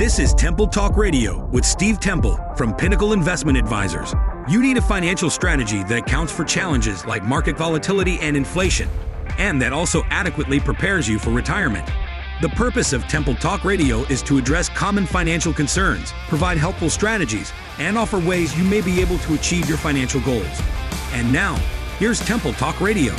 This is Temple Talk Radio with Steve Temple from Pinnacle Investment Advisors. You need a financial strategy that accounts for challenges like market volatility and inflation, and that also adequately prepares you for retirement. The purpose of Temple Talk Radio is to address common financial concerns, provide helpful strategies, and offer ways you may be able to achieve your financial goals. And now, here's Temple Talk Radio.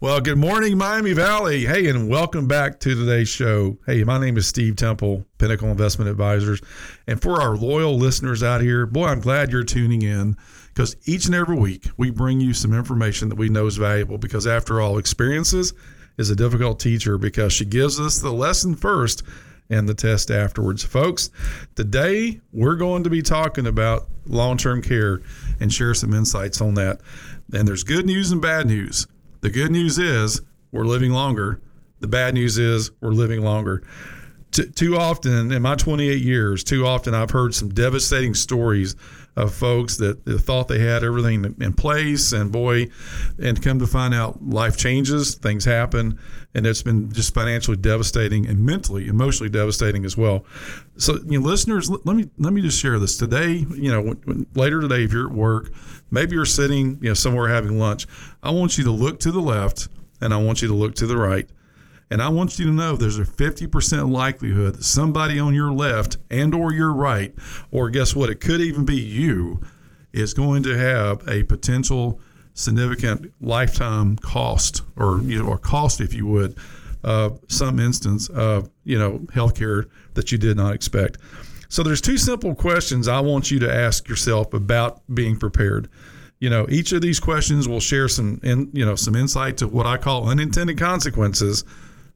Well, good morning, Miami Valley. Hey, and welcome back to today's show. Hey, my name is Steve Temple, Pinnacle Investment Advisors. And for our loyal listeners out here, boy, I'm glad you're tuning in because each and every week we bring you some information that we know is valuable because, after all, experiences is a difficult teacher because she gives us the lesson first and the test afterwards. Folks, today we're going to be talking about long term care and share some insights on that. And there's good news and bad news. The good news is we're living longer. The bad news is we're living longer. T- too often, in my 28 years, too often I've heard some devastating stories of folks that, thought they had everything in place, and boy, and come to find out life changes, things happen, and it's been just financially devastating and mentally, emotionally devastating as well. So, you know, listeners, let me let me just share this today. You know, when, when, later today, if you're at work, maybe you're sitting, you know, somewhere having lunch. I want you to look to the left, and I want you to look to the right. And I want you to know there's a 50% likelihood that somebody on your left and or your right, or guess what, it could even be you, is going to have a potential significant lifetime cost or you know or cost if you would uh, some instance of you know healthcare that you did not expect. So there's two simple questions I want you to ask yourself about being prepared. You know, each of these questions will share some in, you know some insight to what I call unintended consequences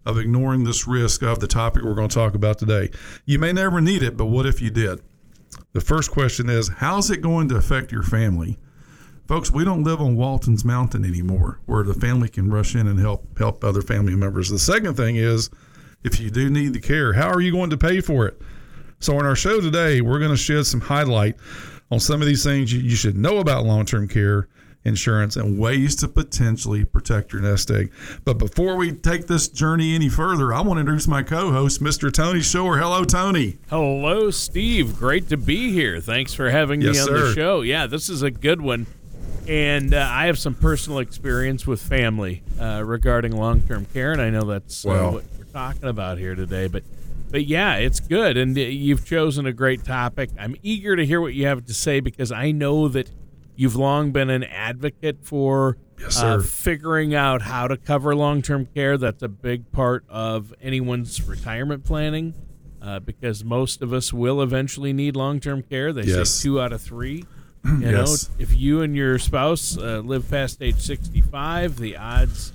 of ignoring this risk of the topic we're going to talk about today. You may never need it, but what if you did? The first question is how's it going to affect your family? Folks, we don't live on Walton's Mountain anymore where the family can rush in and help help other family members. The second thing is if you do need the care, how are you going to pay for it? So in our show today, we're going to shed some highlight on some of these things you, you should know about long-term care insurance and ways to potentially protect your nest egg. But before we take this journey any further, I want to introduce my co-host, Mr. Tony Shore. Hello, Tony. Hello, Steve. Great to be here. Thanks for having me on sir. the show. Yeah, this is a good one. And uh, I have some personal experience with family uh, regarding long-term care, and I know that's uh, what we're talking about here today. But, but yeah, it's good, and uh, you've chosen a great topic. I'm eager to hear what you have to say because I know that You've long been an advocate for yes, uh, figuring out how to cover long term care. That's a big part of anyone's retirement planning uh, because most of us will eventually need long term care. They yes. say two out of three. You yes. know, if you and your spouse uh, live past age 65, the odds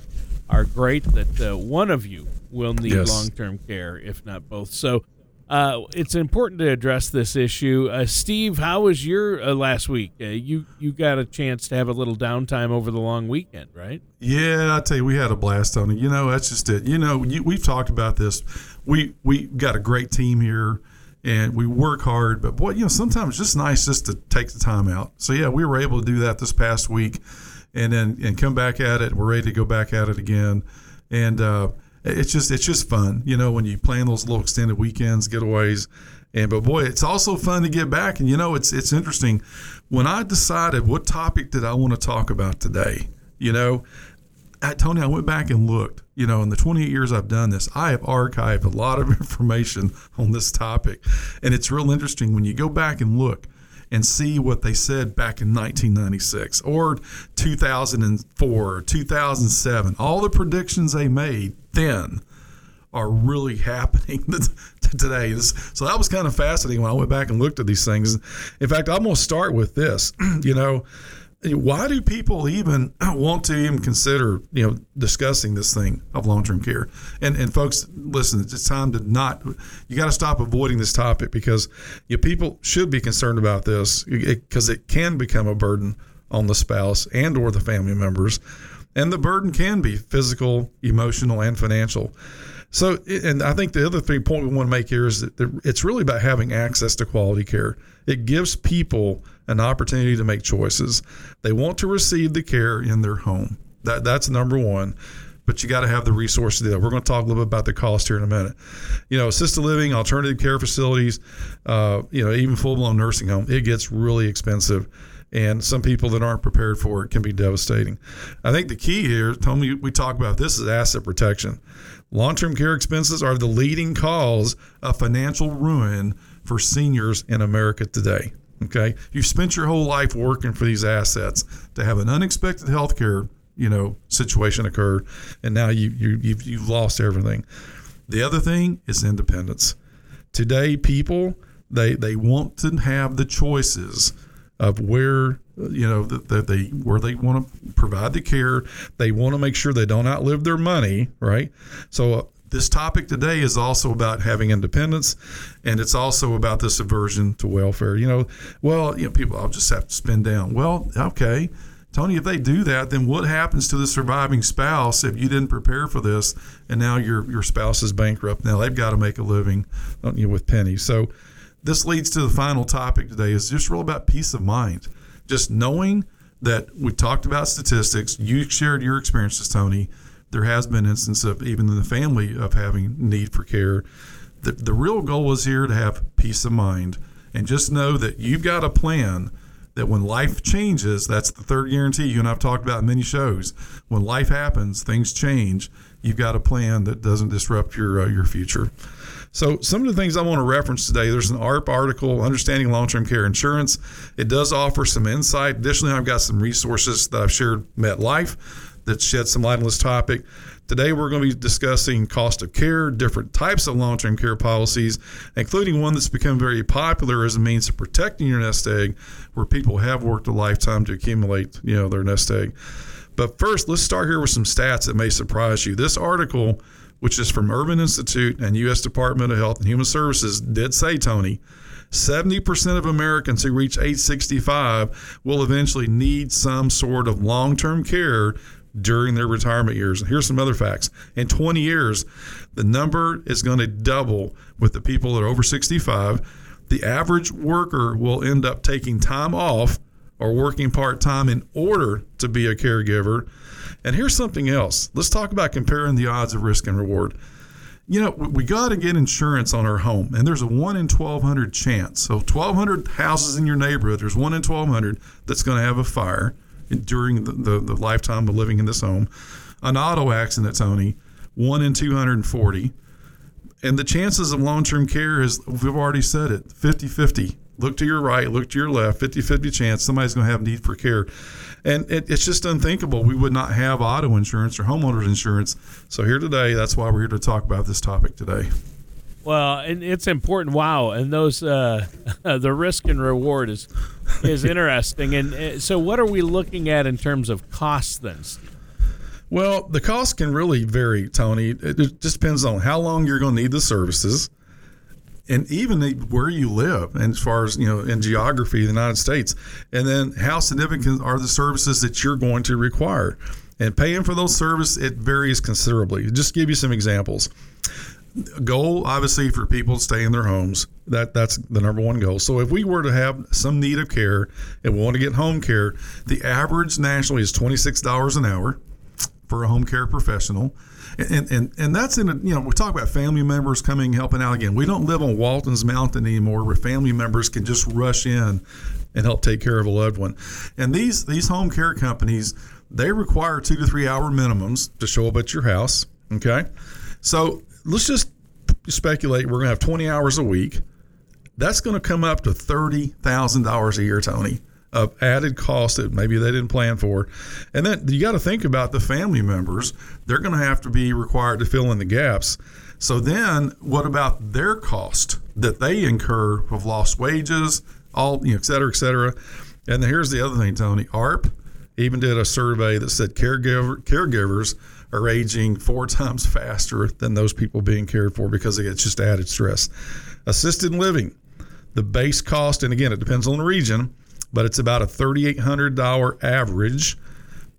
are great that uh, one of you will need long term care, if not both. So, uh, it's important to address this issue. Uh, Steve, how was your uh, last week? Uh, you you got a chance to have a little downtime over the long weekend, right? Yeah, I tell you, we had a blast on it. You know, that's just it. You know, you, we've talked about this. We we got a great team here, and we work hard. But boy, you know, sometimes it's just nice just to take the time out. So yeah, we were able to do that this past week, and then and come back at it. We're ready to go back at it again, and uh, it's just it's just fun, you know, when you plan those little extended weekends, getaways, and but boy, it's also fun to get back. And you know, it's it's interesting when I decided what topic did I want to talk about today. You know, I, Tony, I went back and looked. You know, in the 28 years I've done this, I have archived a lot of information on this topic, and it's real interesting when you go back and look and see what they said back in 1996 or 2004 or 2007. All the predictions they made then are really happening today. So that was kind of fascinating when I went back and looked at these things. In fact, I'm going to start with this. you know, why do people even want to even consider you know discussing this thing of long-term care? And and folks listen it's time to not you got to stop avoiding this topic because you know, people should be concerned about this because it, it can become a burden on the spouse and or the family members. And the burden can be physical emotional and financial so, and I think the other three point we want to make here is that it's really about having access to quality care. It gives people an opportunity to make choices. They want to receive the care in their home. That that's number one. but you got to have the resources to do that. We're going to talk a little bit about the cost here in a minute. You know, assisted living, alternative care facilities, uh, you know, even full blown nursing home, it gets really expensive. And some people that aren't prepared for it can be devastating. I think the key here, Tony, we talk about this is asset protection. Long term care expenses are the leading cause of financial ruin for seniors in America today. Okay. You've spent your whole life working for these assets to have an unexpected health care you know situation occur, and now you you you've, you've lost everything. The other thing is independence. Today, people they they want to have the choices of where you know that, they where they want to provide the care. They want to make sure they don't outlive their money, right? So uh, this topic today is also about having independence and it's also about this aversion to welfare you know well you know people i'll just have to spend down well okay Tony, if they do that, then what happens to the surviving spouse if you didn't prepare for this and now your your spouse is bankrupt? Now they've got to make a living don't you with pennies. So this leads to the final topic today is just real about peace of mind. Just knowing that we talked about statistics, you shared your experiences, Tony. There has been instances of even in the family of having need for care. The, the real goal is here to have peace of mind and just know that you've got a plan that when life changes, that's the third guarantee you and I've talked about in many shows. When life happens, things change. You've got a plan that doesn't disrupt your uh, your future. So, some of the things I want to reference today there's an AARP article, Understanding Long Term Care Insurance. It does offer some insight. Additionally, I've got some resources that I've shared MetLife that shed some light on this topic. Today, we're going to be discussing cost of care, different types of long term care policies, including one that's become very popular as a means of protecting your nest egg, where people have worked a lifetime to accumulate you know, their nest egg. But first, let's start here with some stats that may surprise you. This article, which is from Urban Institute and U.S. Department of Health and Human Services, did say, Tony, 70% of Americans who reach age 65 will eventually need some sort of long term care during their retirement years. And here's some other facts. In 20 years, the number is going to double with the people that are over 65. The average worker will end up taking time off or working part time in order to be a caregiver. And here's something else. Let's talk about comparing the odds of risk and reward. You know, we got to get insurance on our home, and there's a 1 in 1,200 chance. So, 1,200 houses in your neighborhood, there's 1 in 1,200 that's going to have a fire during the, the, the lifetime of living in this home. An auto accident, Tony, one in 240. And the chances of long term care is, we've already said it, 50 50. Look to your right, look to your left, 50 50 chance somebody's going to have need for care. And it, it's just unthinkable. We would not have auto insurance or homeowners insurance. So, here today, that's why we're here to talk about this topic today. Well, and it's important. Wow, and those uh, the risk and reward is is interesting. And uh, so, what are we looking at in terms of costs then? Well, the cost can really vary, Tony. It just depends on how long you're going to need the services, and even where you live, and as far as you know, in geography, the United States, and then how significant are the services that you're going to require. And paying for those services, it varies considerably. Just give you some examples goal obviously for people to stay in their homes that that's the number one goal so if we were to have some need of care and we want to get home care the average nationally is $26 an hour for a home care professional and and and that's in a you know we talk about family members coming helping out. Again we don't live on walton's mountain anymore where family members can just rush in and help take care of a loved one. And these these home care companies they require two to three hour minimums to show up at your house okay? So let's just speculate we're going to have 20 hours a week. That's going to come up to $30,000 a year, Tony, of added cost that maybe they didn't plan for. And then you got to think about the family members. They're going to have to be required to fill in the gaps. So then what about their cost that they incur of lost wages, all, you know, et cetera, et cetera. And here's the other thing, Tony. AARP even did a survey that said caregiver, caregivers are aging four times faster than those people being cared for because it's just added stress. Assisted living, the base cost, and again, it depends on the region, but it's about a $3,800 average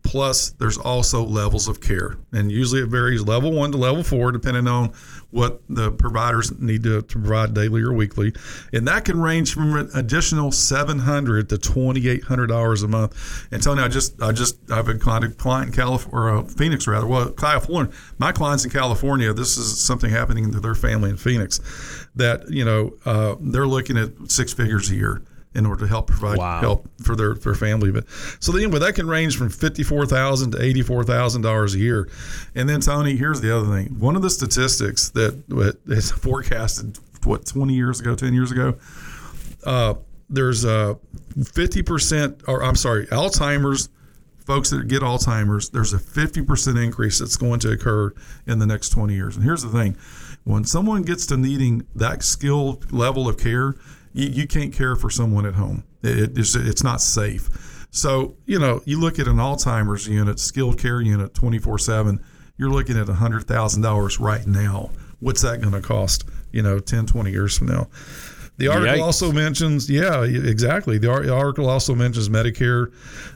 Plus, there's also levels of care, and usually it varies level one to level four, depending on what the providers need to, to provide daily or weekly, and that can range from an additional seven hundred to twenty eight hundred dollars a month. And Tony, I just I just I've a client in California, or uh, Phoenix rather. Well, California. My clients in California. This is something happening to their family in Phoenix. That you know uh, they're looking at six figures a year in order to help provide wow. help for their, their family. But so anyway, that can range from fifty four thousand to eighty four thousand dollars a year. And then Tony, here's the other thing. One of the statistics that is forecasted what twenty years ago, ten years ago. Uh, there's a fifty percent, or I'm sorry, Alzheimer's. Folks that get Alzheimer's, there's a 50% increase that's going to occur in the next 20 years. And here's the thing when someone gets to needing that skill level of care, you, you can't care for someone at home. It, it's, it's not safe. So, you know, you look at an Alzheimer's unit, skilled care unit, 24 7, you're looking at $100,000 right now. What's that going to cost, you know, 10, 20 years from now? The article Yikes. also mentions, yeah, exactly. The article also mentions Medicare.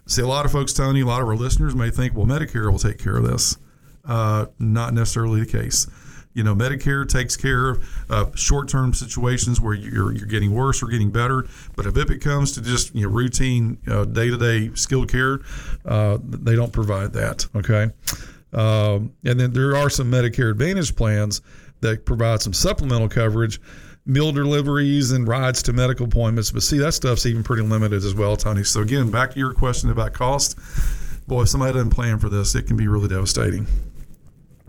See, a lot of folks, Tony, a lot of our listeners may think, well, Medicare will take care of this. Uh, not necessarily the case. You know, Medicare takes care of uh, short-term situations where you're you're getting worse or getting better. But if it comes to just you know routine uh, day-to-day skilled care, uh, they don't provide that. Okay, um, and then there are some Medicare Advantage plans that provide some supplemental coverage meal deliveries and rides to medical appointments. But see, that stuff's even pretty limited as well, Tony. So again, back to your question about cost. Boy, if somebody doesn't plan for this, it can be really devastating.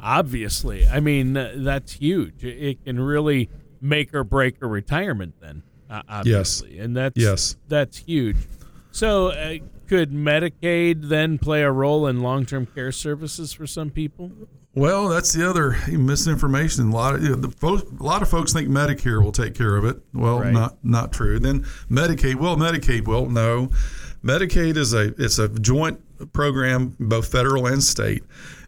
Obviously, I mean that's huge. It can really make or break a retirement. Then, uh, obviously, yes. and that's yes, that's huge. So, uh, could Medicaid then play a role in long-term care services for some people? Well, that's the other misinformation. A lot of you know, the folks, a lot of folks think Medicare will take care of it. Well, right. not not true. Then Medicaid. Well, Medicaid. Well, no. Medicaid is a it's a joint program, both federal and state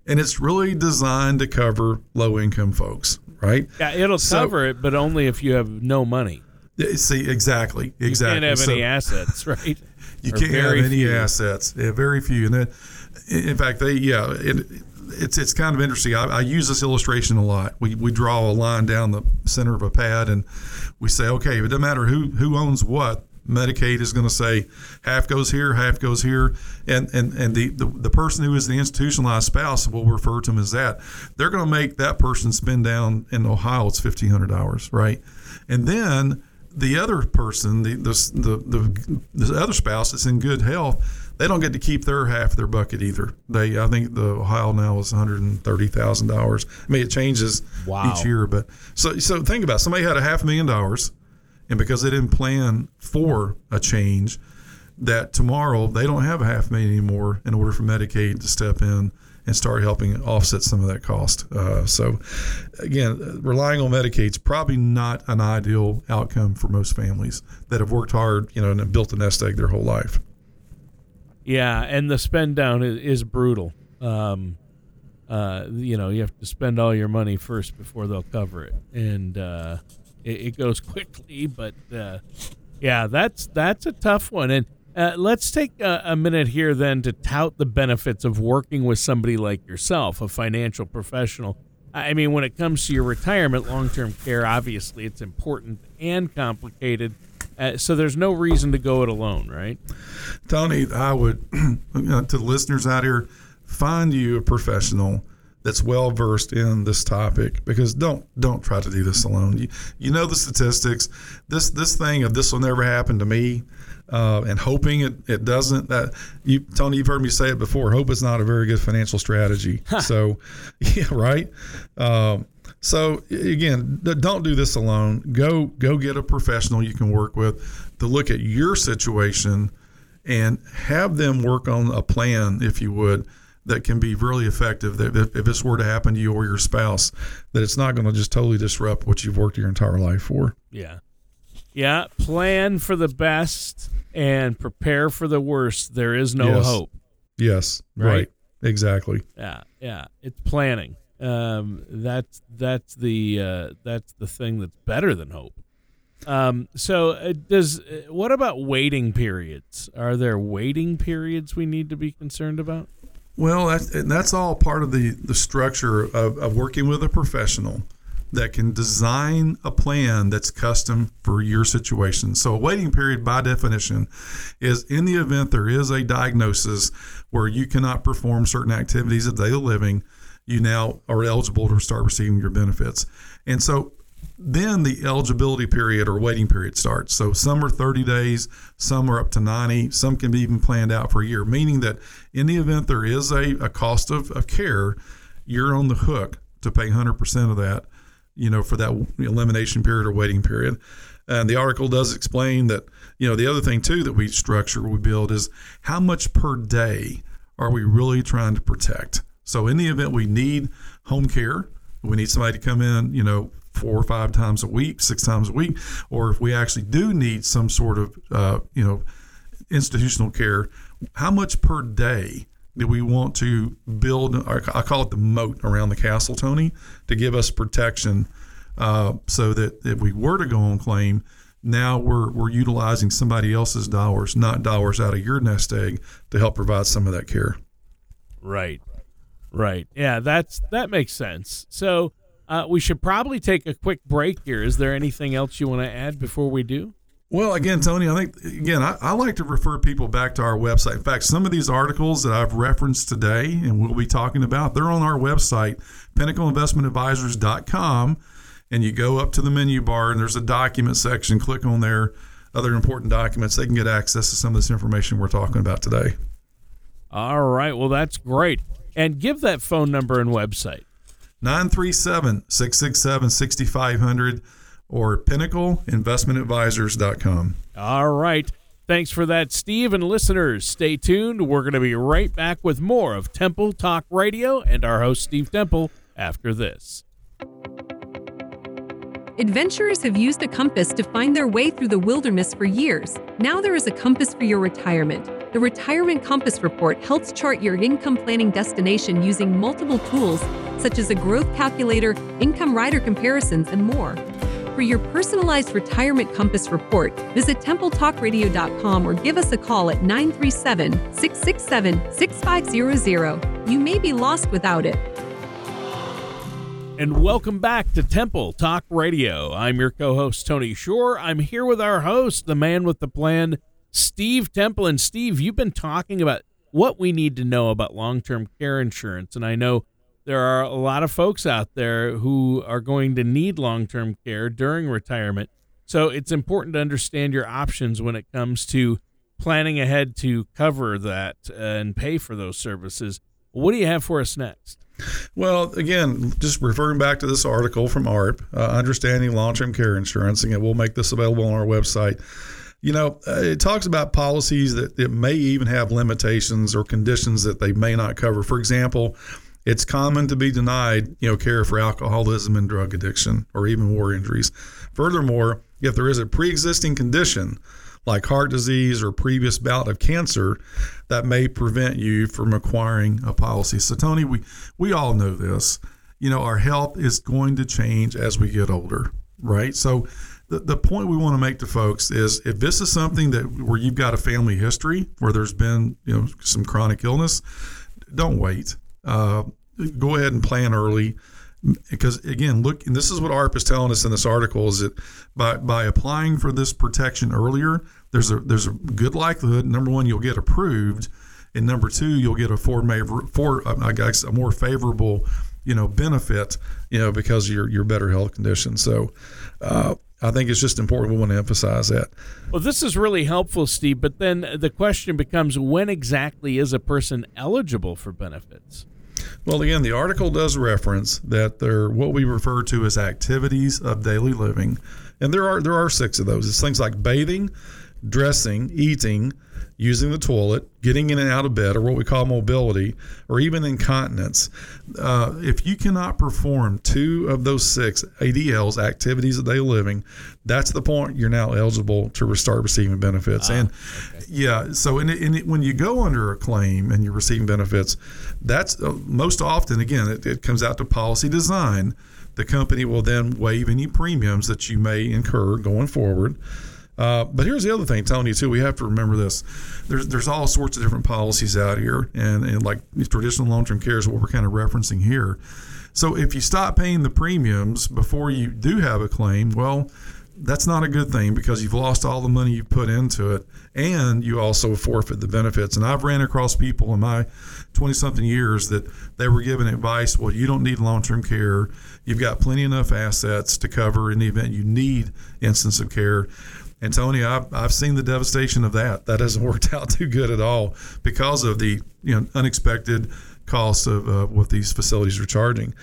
and it's really designed to cover low income folks, right? Yeah, it'll so, cover it, but only if you have no money. See, exactly, exactly. You can't have so, any assets, right? You or can't have any few. assets. Yeah, very few. And then, in fact, they yeah, it, it's it's kind of interesting. I, I, use this illustration a lot. We we draw a line down the center of a pad, and we say, okay, it doesn't matter who who owns what. Medicaid is going to say half goes here, half goes here, and and and the, the the person who is the institutionalized spouse, we'll refer to them as that. They're going to make that person spend down in Ohio it's fifteen hundred dollars, right? And then the other person, the, the the the the other spouse that's in good health they don't get to keep their half of their bucket either. They, I think the Ohio now is one hundred and thirty thousand dollars. I mean, it changes wow. each year, but so so think about it. somebody had a half million dollars and because they didn't plan for a change, that tomorrow they don't have a half million anymore in order for Medicaid to step in and start helping offset some of that cost. Uh, so, again, relying on Medicaid is probably not an ideal outcome for most families that have worked hard, you know, and built a nest egg their whole life. Yeah, and the spend down is, is brutal. Um, uh, you know, you have to spend all your money first before they'll cover it, and uh, it, it goes quickly, but uh, yeah, that's that's a tough one. And uh, let's take a, a, minute here then to tout the benefits of working with somebody like yourself, a financial professional. I mean, when it comes to your retirement, long term care, obviously it's important and complicated. Uh, so there's no reason to go it alone, right? Tony, I would, to the listeners out here, find you a professional that's well versed in this topic because don't don't try to do this alone. You you know the statistics. This this thing of this will never happen to me, uh, and hoping it, it doesn't. That you Tony, you've heard me say it before. Hope is not a very good financial strategy. so, yeah, right. Um, so again, don't do this alone. Go go get a professional you can work with to look at your situation and have them work on a plan, if you would that can be really effective. That if, if this were to happen to you or your spouse, that it's not going to just totally disrupt what you've worked your entire life for. Yeah, yeah. Plan for the best and prepare for the worst. There is no yes. hope. Yes, right? right. Exactly. Yeah, yeah. It's planning. Um, that's that's the uh, that's the thing that's better than hope. Um, so uh, does uh, what about waiting periods? Are there waiting periods we need to be concerned about? Well, that's, that's all part of the, the structure of, of working with a professional that can design a plan that's custom for your situation. So, a waiting period, by definition, is in the event there is a diagnosis where you cannot perform certain activities of daily living, you now are eligible to start receiving your benefits. And so, then the eligibility period or waiting period starts. So some are 30 days, some are up to 90, some can be even planned out for a year, meaning that in the event there is a, a cost of, of care, you're on the hook to pay 100% of that, you know, for that elimination period or waiting period. And the article does explain that, you know, the other thing too that we structure, we build is how much per day are we really trying to protect? So in the event we need home care, we need somebody to come in, you know, four or five times a week, six times a week, or if we actually do need some sort of, uh, you know, institutional care, how much per day do we want to build? I call it the moat around the castle, Tony, to give us protection, uh, so that if we were to go on claim, now we're we're utilizing somebody else's dollars, not dollars out of your nest egg, to help provide some of that care. Right, right, yeah, that's that makes sense. So uh, we should probably take a quick break here. Is there anything else you want to add before we do? Well, again, Tony, I think, again, I, I, like to refer people back to our website. In fact, some of these articles that I've referenced today and we'll be talking about, they're on our website, pinnacleinvestmentadvisors.com. And you go up to the menu bar and there's a document section. Click on there, other important documents. They can get access to some of this information we're talking about today. All right. Well, that's great. And give that phone number and website. 937 667 6500 or pinnacleinvestmentadvisors.com. All right. Thanks for that, Steve. And listeners, stay tuned. We're going to be right back with more of Temple Talk Radio and our host, Steve Temple, after this. Adventurers have used a compass to find their way through the wilderness for years. Now there is a compass for your retirement. The Retirement Compass Report helps chart your income planning destination using multiple tools such as a growth calculator, income rider comparisons, and more. For your personalized retirement compass report, visit templetalkradio.com or give us a call at 937 667 6500. You may be lost without it. And welcome back to Temple Talk Radio. I'm your co host, Tony Shore. I'm here with our host, the man with the plan, Steve Temple. And Steve, you've been talking about what we need to know about long term care insurance. And I know there are a lot of folks out there who are going to need long term care during retirement. So it's important to understand your options when it comes to planning ahead to cover that and pay for those services. What do you have for us next? Well, again, just referring back to this article from AARP, uh, Understanding Long Term Care Insurance. and we'll make this available on our website. You know, uh, it talks about policies that it may even have limitations or conditions that they may not cover. For example, it's common to be denied, you know, care for alcoholism and drug addiction or even war injuries. Furthermore, if there is a pre-existing condition like heart disease or previous bout of cancer, that may prevent you from acquiring a policy. So Tony, we we all know this. You know, our health is going to change as we get older, right? So the, the point we want to make to folks is if this is something that where you've got a family history where there's been you know some chronic illness, don't wait. Uh, go ahead and plan early because again look and this is what AARP is telling us in this article is that by by applying for this protection earlier there's a there's a good likelihood number one you'll get approved and number two you'll get a for, for I guess a more favorable you know benefit you know because your your better health condition so uh, I think it's just important. We want to emphasize that. Well, this is really helpful, Steve. But then the question becomes when exactly is a person eligible for benefits? Well, again, the article does reference that they're what we refer to as activities of daily living, and there are there are six of those. It's things like bathing, dressing, eating, using the toilet, getting in and out of bed, or what we call mobility, or even incontinence. Uh, if you cannot perform two of those six ADLs, activities of daily living, that's the point you're now eligible to restart receiving benefits. Ah, and. Yeah, so in, in, when you go under a claim and you're receiving benefits, that's uh, most often, again, it, it comes out to policy design. The company will then waive any premiums that you may incur going forward. Uh, but here's the other thing, telling you too. We have to remember this. There's there's all sorts of different policies out here, and, and like traditional long term care is what we're kind of referencing here. So if you stop paying the premiums before you do have a claim, well, that's not a good thing because you've lost all the money you put into it and you also forfeit the benefits. And I've ran across people in my 20 something years that they were given advice well, you don't need long term care. You've got plenty enough assets to cover in the event you need instance of care. And Tony, I've, I've seen the devastation of that. That hasn't worked out too good at all because of the you know unexpected costs of uh, what these facilities are charging.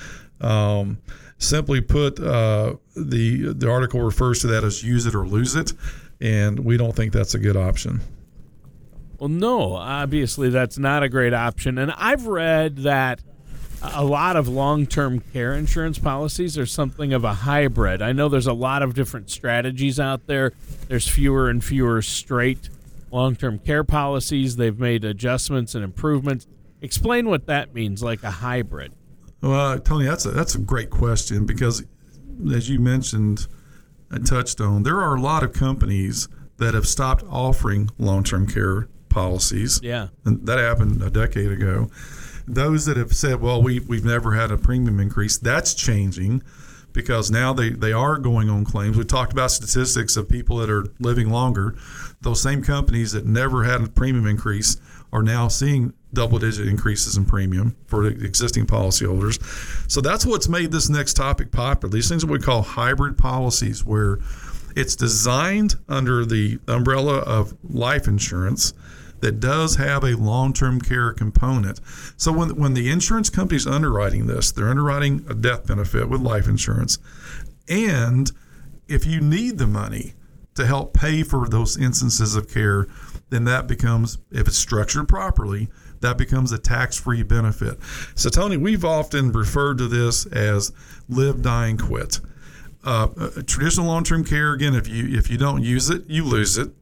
Um, simply put, uh, the the article refers to that as use it or lose it, and we don't think that's a good option. Well, no, obviously that's not a great option. And I've read that a lot of long-term care insurance policies are something of a hybrid. I know there's a lot of different strategies out there. There's fewer and fewer straight long-term care policies. They've made adjustments and improvements. Explain what that means, like a hybrid. Well, Tony, that's a that's a great question because, as you mentioned, and touched on, there are a lot of companies that have stopped offering long-term care policies. Yeah, and that happened a decade ago. Those that have said, "Well, we we've never had a premium increase," that's changing because now they, they are going on claims. We talked about statistics of people that are living longer. Those same companies that never had a premium increase are now seeing double digit increases in premium for the existing policyholders. So that's what's made this next topic popular. These things we call hybrid policies, where it's designed under the umbrella of life insurance that does have a long-term care component. So when when the insurance company's underwriting this, they're underwriting a death benefit with life insurance. And if you need the money to help pay for those instances of care, then that becomes if it's structured properly, that becomes a tax-free benefit. So Tony, we've often referred to this as live, die, and quit. Uh, traditional long-term care again if you if you don't use it you lose it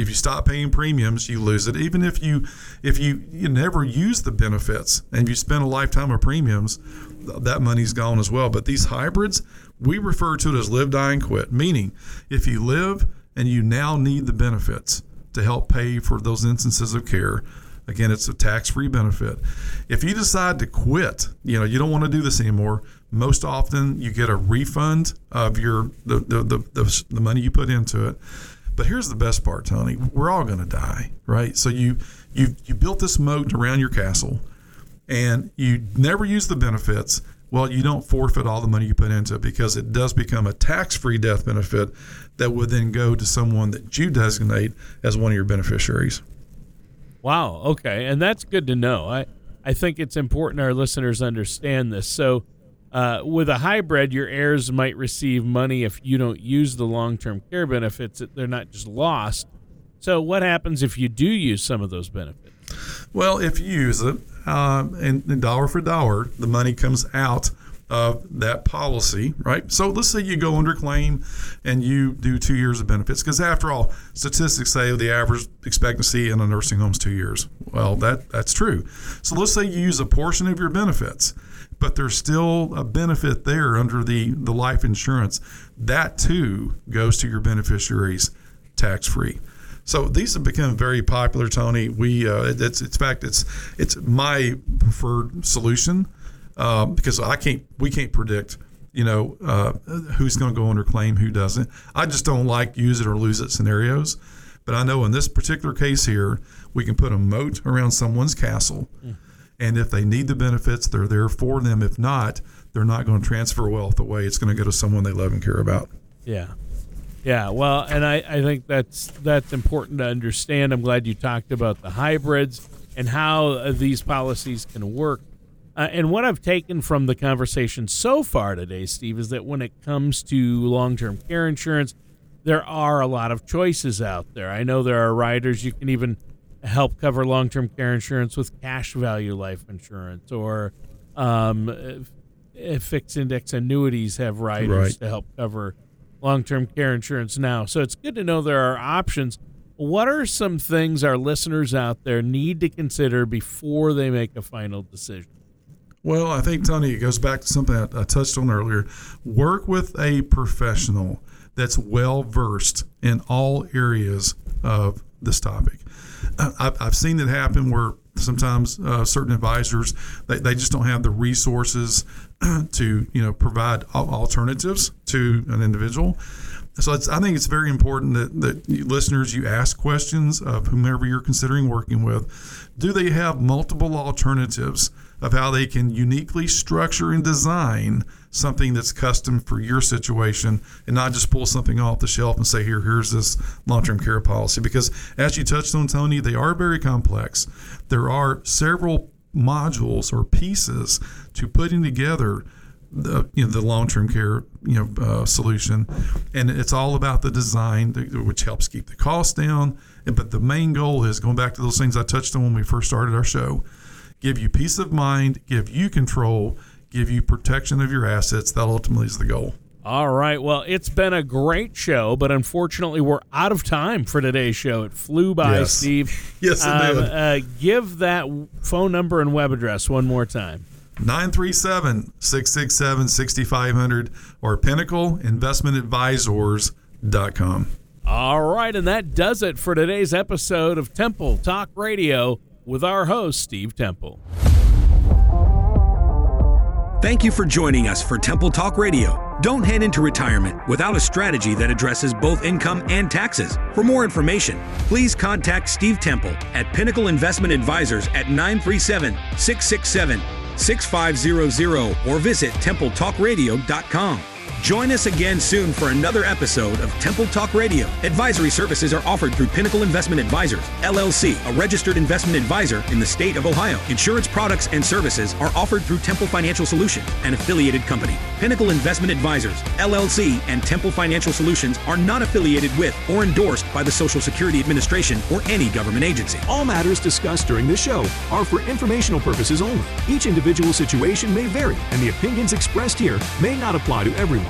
if you stop paying premiums, you lose it. Even if you if you, you never use the benefits and you spend a lifetime of premiums, that money's gone as well. But these hybrids, we refer to it as live, die, and quit. Meaning, if you live and you now need the benefits to help pay for those instances of care, again, it's a tax-free benefit. If you decide to quit, you know you don't want to do this anymore. Most often, you get a refund of your the the, the, the, the money you put into it but here's the best part, Tony. We're all going to die, right? So you you you built this moat around your castle, and you never use the benefits. Well, you don't forfeit all the money you put into it because it does become a tax-free death benefit that would then go to someone that you designate as one of your beneficiaries. Wow. Okay, and that's good to know. I I think it's important our listeners understand this. So uh, with a hybrid, your heirs might receive money if you don't use the long term care benefits. They're not just lost. So, what happens if you do use some of those benefits? Well, if you use it, uh, and, and dollar for dollar, the money comes out of that policy, right? So let's say you go under claim and you do two years of benefits, because after all, statistics say the average expectancy in a nursing home is two years. Well, that that's true. So let's say you use a portion of your benefits but there's still a benefit there under the, the life insurance. That too goes to your beneficiaries tax free. So these have become very popular, Tony. We uh, it's, in fact it's it's my preferred solution uh, because I can't we can't predict you know uh, who's going to go under claim, who doesn't. I just don't like use it or lose it scenarios. But I know in this particular case here, we can put a moat around someone's castle. Mm and if they need the benefits, they're there for them. If not, they're not going to transfer wealth away. It's going to go to someone they love and care about. Yeah. Yeah, well, and I, I think that's that's important to understand. I'm glad you talked about the hybrids and how uh, these policies can work. Uh, and what I've taken from the conversation so far today, Steve, is that when it comes to long term care insurance, there are a lot of choices out there. I know there are riders you can even help cover long term care insurance with cash value life insurance, or um, if, if fixed index annuities have riders right. to help cover long term care insurance now. So it's good to know there are options. What are some things our listeners out there need to consider before they make a final decision? Well, I think, Tony, it goes back to something I touched on earlier. Work with a professional that's well versed in all areas of this topic. I've, seen it happen where sometimes uh, certain advisors they, they just don't have the resources to you know provide alternatives to an individual so I think it's very important that, that you, listeners you ask questions of whomever you're considering working with. Do they have multiple alternatives of how they can uniquely structure and design something that's custom for your situation and not just pull something off the shelf and say, here, here's this long term care policy? Because as you touched on, Tony, they are very complex. There are several modules or pieces to putting together the you know the long term care you know uh, solution, and it's all about the design, which helps keep the cost down. But the main goal is going back to those things I touched on when we first started our show: give you peace of mind, give you control, give you protection of your assets. That ultimately is the goal. All right. Well, it's been a great show, but unfortunately, we're out of time for today's show. It flew by, yes. Steve. yes, it um, did. Uh, give that phone number and web address one more time. 937 667 6500 or pinnacleinvestmentadvisors.com. All right, and that does it for today's episode of Temple Talk Radio with our host, Steve Temple. Thank you for joining us for Temple Talk Radio. Don't head into retirement without a strategy that addresses both income and taxes. For more information, please contact Steve Temple at Pinnacle Investment Advisors at 937 667 6500 or visit templetalkradio.com. Join us again soon for another episode of Temple Talk Radio. Advisory services are offered through Pinnacle Investment Advisors, LLC, a registered investment advisor in the state of Ohio. Insurance products and services are offered through Temple Financial Solutions, an affiliated company. Pinnacle Investment Advisors, LLC, and Temple Financial Solutions are not affiliated with or endorsed by the Social Security Administration or any government agency. All matters discussed during this show are for informational purposes only. Each individual situation may vary, and the opinions expressed here may not apply to everyone.